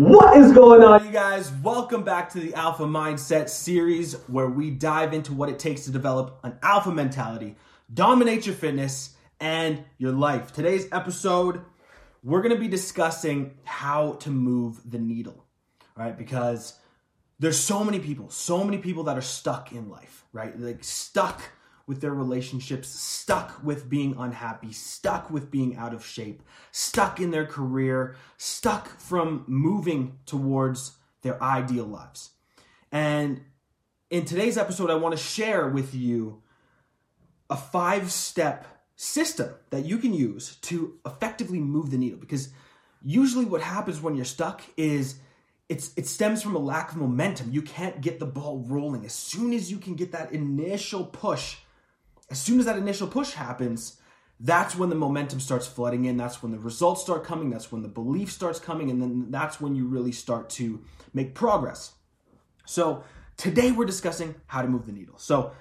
What is going on, you guys? Welcome back to the Alpha Mindset series where we dive into what it takes to develop an alpha mentality, dominate your fitness, and your life. Today's episode, we're going to be discussing how to move the needle, right? Because there's so many people, so many people that are stuck in life, right? Like stuck with their relationships, stuck with being unhappy, stuck with being out of shape, stuck in their career, stuck from moving towards their ideal lives. And in today's episode, I want to share with you a five step system that you can use to effectively move the needle. Because usually, what happens when you're stuck is it's, it stems from a lack of momentum. You can't get the ball rolling. As soon as you can get that initial push, as soon as that initial push happens, that's when the momentum starts flooding in. That's when the results start coming. That's when the belief starts coming. And then that's when you really start to make progress. So today we're discussing how to move the needle. So,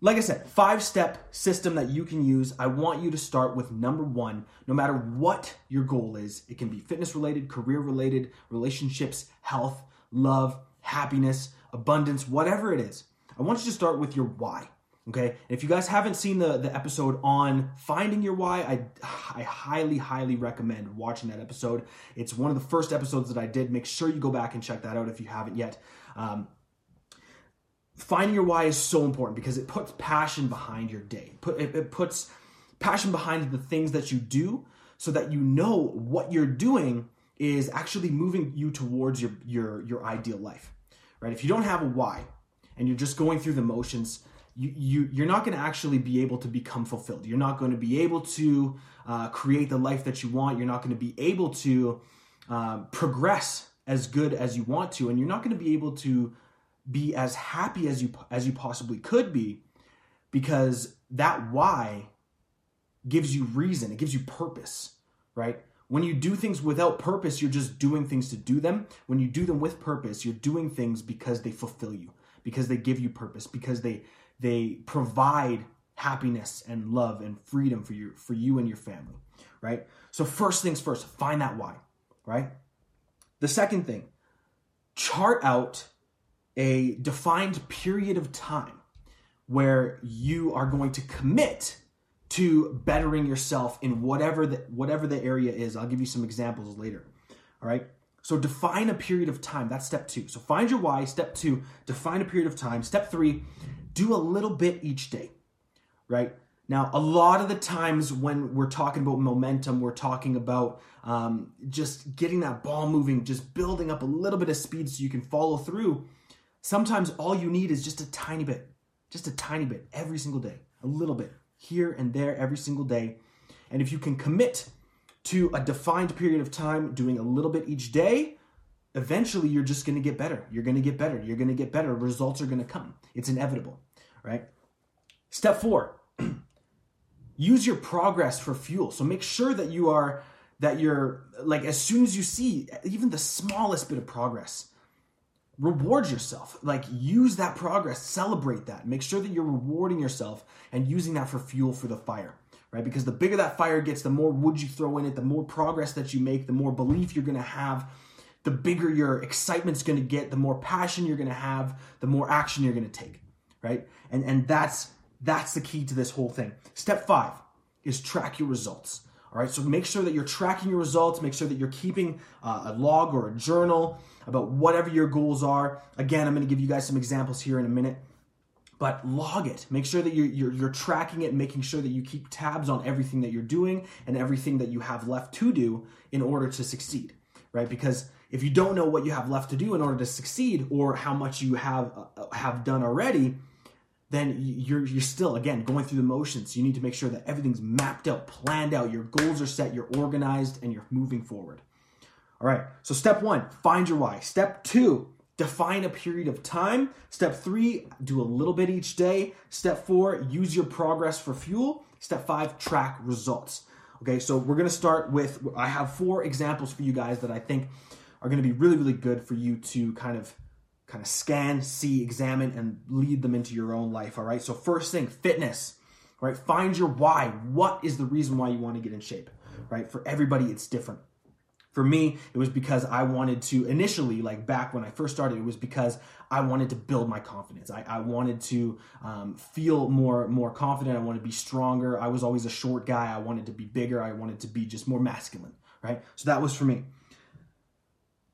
like I said, five step system that you can use. I want you to start with number one, no matter what your goal is. It can be fitness related, career related, relationships, health, love, happiness, abundance, whatever it is. I want you to start with your why. Okay, if you guys haven't seen the, the episode on finding your why, I, I highly, highly recommend watching that episode. It's one of the first episodes that I did. Make sure you go back and check that out if you haven't yet. Um, finding your why is so important because it puts passion behind your day. Put, it, it puts passion behind the things that you do so that you know what you're doing is actually moving you towards your, your, your ideal life, right? If you don't have a why and you're just going through the motions, you, you you're not going to actually be able to become fulfilled. You're not going to be able to uh, create the life that you want. You're not going to be able to uh, progress as good as you want to, and you're not going to be able to be as happy as you as you possibly could be, because that why gives you reason. It gives you purpose, right? When you do things without purpose, you're just doing things to do them. When you do them with purpose, you're doing things because they fulfill you, because they give you purpose, because they they provide happiness and love and freedom for you for you and your family, right? So first things first, find that why, right? The second thing, chart out a defined period of time where you are going to commit to bettering yourself in whatever the whatever the area is. I'll give you some examples later. All right? So define a period of time. That's step 2. So find your why. Step 2, define a period of time. Step 3, do a little bit each day, right? Now, a lot of the times when we're talking about momentum, we're talking about um, just getting that ball moving, just building up a little bit of speed so you can follow through. Sometimes all you need is just a tiny bit, just a tiny bit every single day, a little bit here and there every single day. And if you can commit to a defined period of time, doing a little bit each day, eventually you're just going to get better. You're going to get better. You're going to get better. Results are going to come. It's inevitable, right? Step four, use your progress for fuel. So make sure that you are, that you're like, as soon as you see even the smallest bit of progress, reward yourself. Like, use that progress, celebrate that. Make sure that you're rewarding yourself and using that for fuel for the fire. Right? Because the bigger that fire gets, the more wood you throw in it, the more progress that you make, the more belief you're going to have the bigger your excitement's going to get, the more passion you're going to have, the more action you're going to take, right? And and that's that's the key to this whole thing. Step 5 is track your results. All right? So make sure that you're tracking your results, make sure that you're keeping uh, a log or a journal about whatever your goals are. Again, I'm going to give you guys some examples here in a minute. But log it. Make sure that you're, you're, you're tracking it, making sure that you keep tabs on everything that you're doing and everything that you have left to do in order to succeed, right? Because if you don't know what you have left to do in order to succeed or how much you have uh, have done already then you're you're still again going through the motions you need to make sure that everything's mapped out planned out your goals are set you're organized and you're moving forward all right so step 1 find your why step 2 define a period of time step 3 do a little bit each day step 4 use your progress for fuel step 5 track results okay so we're to start with i have four examples for you guys that i think are to be really, really good for you to kind of kind of scan, see, examine, and lead them into your own life. All right. So first thing, fitness. Right. Find your why. What is the reason why you want to get in shape? Right. For everybody, it's different. For me, it was because I wanted to initially, like back when I first started, it was because I wanted to build my confidence. I, I wanted to um, feel more more confident. I wanted to be stronger. I was always a short guy. I wanted to be bigger. I wanted to be just more masculine, right? So that was for me.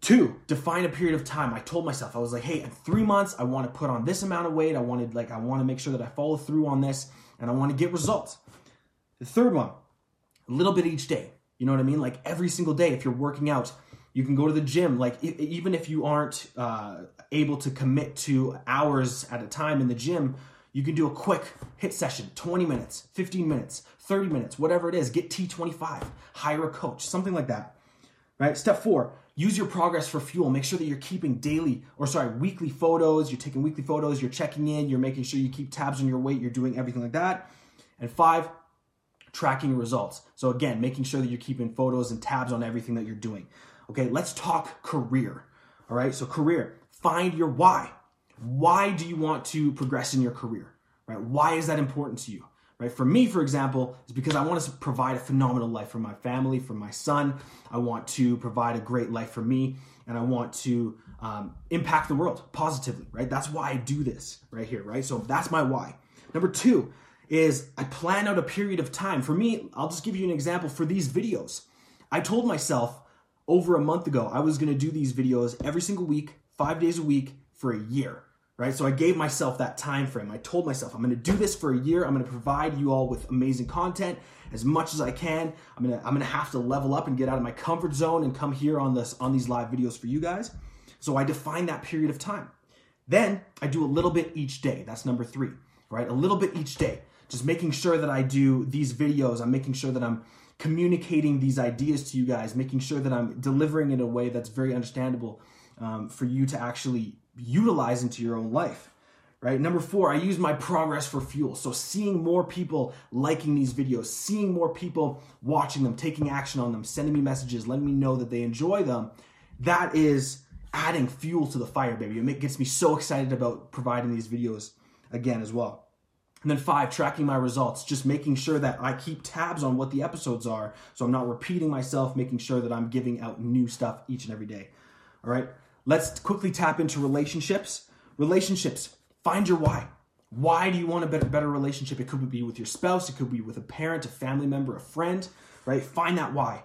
Two, define a period of time. I told myself, I was like, hey, in three months, I want to put on this amount of weight. I wanted, like, I want to make sure that I follow through on this and I want to get results. The third one, a little bit each day. You know what I mean? Like every single day, if you're working out, you can go to the gym. Like even if you aren't uh, able to commit to hours at a time in the gym, you can do a quick HIIT session 20 minutes, 15 minutes, 30 minutes, whatever it is. Get T25, hire a coach, something like that. Right? Step four, use your progress for fuel. Make sure that you're keeping daily or sorry, weekly photos. You're taking weekly photos, you're checking in, you're making sure you keep tabs on your weight, you're doing everything like that. And five, tracking results. So again, making sure that you're keeping photos and tabs on everything that you're doing. Okay, let's talk career. All right, so career, find your why. Why do you want to progress in your career? Right? Why is that important to you? Right? For me, for example, is because I want to provide a phenomenal life for my family, for my son. I want to provide a great life for me, and I want to um, impact the world positively. Right? That's why I do this right here. Right? So that's my why. Number two, is I plan out a period of time. For me, I'll just give you an example for these videos. I told myself over a month ago I was going to do these videos every single week, 5 days a week for a year, right? So I gave myself that time frame. I told myself I'm going to do this for a year. I'm going to provide you all with amazing content as much as I can. I'm going to I'm going to have to level up and get out of my comfort zone and come here on this on these live videos for you guys. So I define that period of time. Then I do a little bit each day. That's number 3, right? A little bit each day just making sure that I do these videos. I'm making sure that I'm communicating these ideas to you guys, making sure that I'm delivering in a way that's very understandable um, for you to actually utilize into your own life. Right. Number four, I use my progress for fuel. So seeing more people liking these videos, seeing more people watching them, taking action on them, sending me messages, letting me know that they enjoy them, that is adding fuel to the fire, baby. It gets me so excited about providing these videos again as well. And then five, tracking my results, just making sure that I keep tabs on what the episodes are. So I'm not repeating myself, making sure that I'm giving out new stuff each and every day. All right. Let's quickly tap into relationships. Relationships, find your why. Why do you want a better, better relationship? It could be with your spouse, it could be with a parent, a family member, a friend, right? Find that why.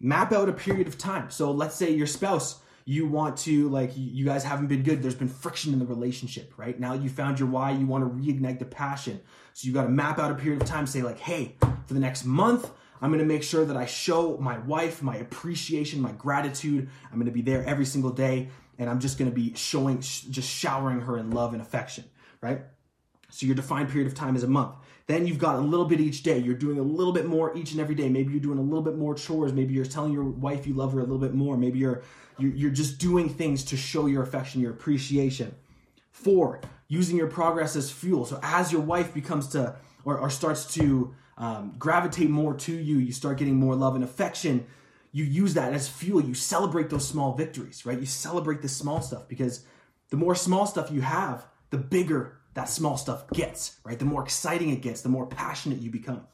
Map out a period of time. So let's say your spouse you want to like you guys haven't been good. There's been friction in the relationship right? Now you found your why you want to reignite the passion. So you got to map out a period of time say like hey for the next month i'm going to make sure that i show my wife my appreciation my gratitude. I'm going to be there every single day and i'm just going to be showing just showering her in love and affection right so your defined period of time is a month then you've got a little bit each day. You're doing a little bit more each and every day. Maybe you're doing a little bit more chores. Maybe you're telling your wife you love her a little bit more. Maybe you're you're just doing things to show your affection, your appreciation. Four, using your progress as fuel. So as your wife becomes to or, or starts to um, gravitate more to you, you start getting more love and affection. You use that as fuel. You celebrate those small victories, right? You celebrate the small stuff because the more small stuff you have, the bigger that small stuff gets, right? The more exciting it gets, the more passionate you become,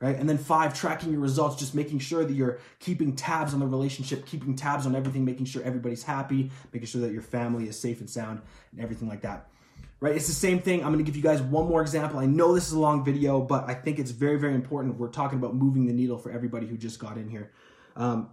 right? And then five, tracking your results, just making sure that you're keeping tabs on the relationship, keeping tabs on everything, making sure everybody's happy, making sure that your family is safe and sound, and everything like that. Right? It's the same thing. I'm going to give you guys one more example. I know this is a long video, but I think it's very, very important. We're talking about moving the needle for everybody who just got in here. Um,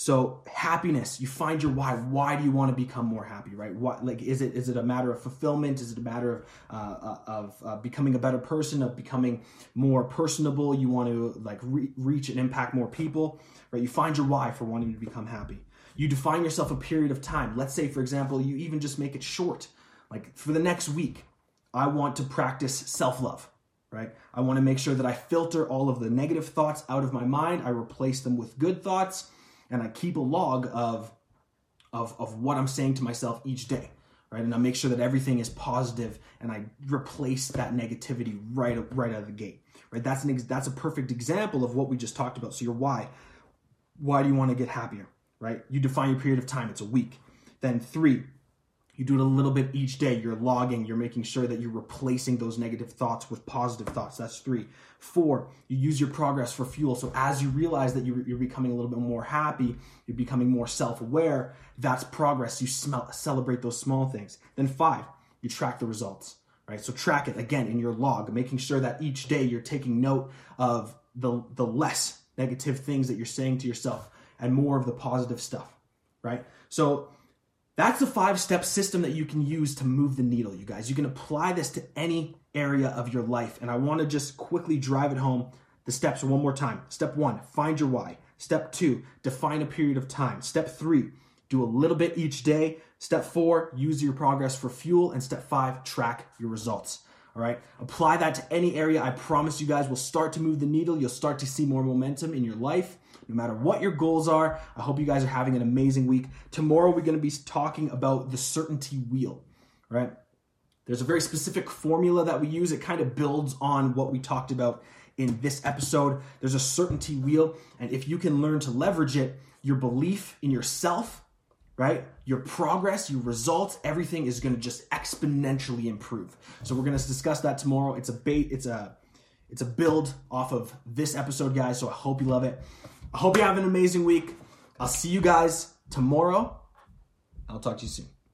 so happiness, you find your why. Why do you want to become more happy, right? What like is it is it a matter of fulfillment? Is it a matter of uh, uh of uh, becoming a better person, of becoming more personable? You want to like re- reach and impact more people, right? You find your why for wanting to become happy. You define yourself a period of time. Let's say, for example, you even just make it short, like for the next week. I want to practice self love right? I want to make sure that I filter all of the negative thoughts out of my mind. I replace them with good thoughts and I keep a log of of of what I'm saying to myself each day, right? And I make sure that everything is positive, and I replace that negativity right right out of the gate, right? That's an ex- that's a perfect example of what we just talked about. So your why, why do you want to get happier, right? You define your period of time. It's a week. Then three, You do it a little bit each day. You're logging, you're making sure that you're replacing those negative thoughts with positive thoughts. That's three. Four, you use your progress for fuel. So as you realize that you're, you're becoming a little bit more happy, you're becoming more self aware, that's progress. You celebrate those small things. Then five, you track the results, right? So track it again in your log, making sure that each day you're taking note of the, the less negative things that you're saying to yourself and more of the positive stuff, right? So that's the five step system that you can use to move the needle, you guys. You can apply this to any area of your life. And I want to just quickly drive it home the steps one more time. Step one, find your why. Step two, define a period of time. Step three, do a little bit each day. Step four, use your progress for fuel. And step five, track your results. All right, apply that to any area. I promise you guys will start to move the needle. You'll start to see more momentum in your life no matter what your goals are. I hope you guys are having an amazing week. Tomorrow, we're going to be talking about the certainty wheel, right? There's a very specific formula that we use. It kind of builds on what we talked about in this episode. There's a certainty wheel, and if you can learn to leverage it, your belief in yourself, right? Your progress, your results, everything is going to just exponentially improve. So we're going to discuss that tomorrow. It's a bait, it's a it's a build off of this episode, guys. So I hope you love it. I hope you have an amazing week. I'll see you guys tomorrow. I'll talk to you soon.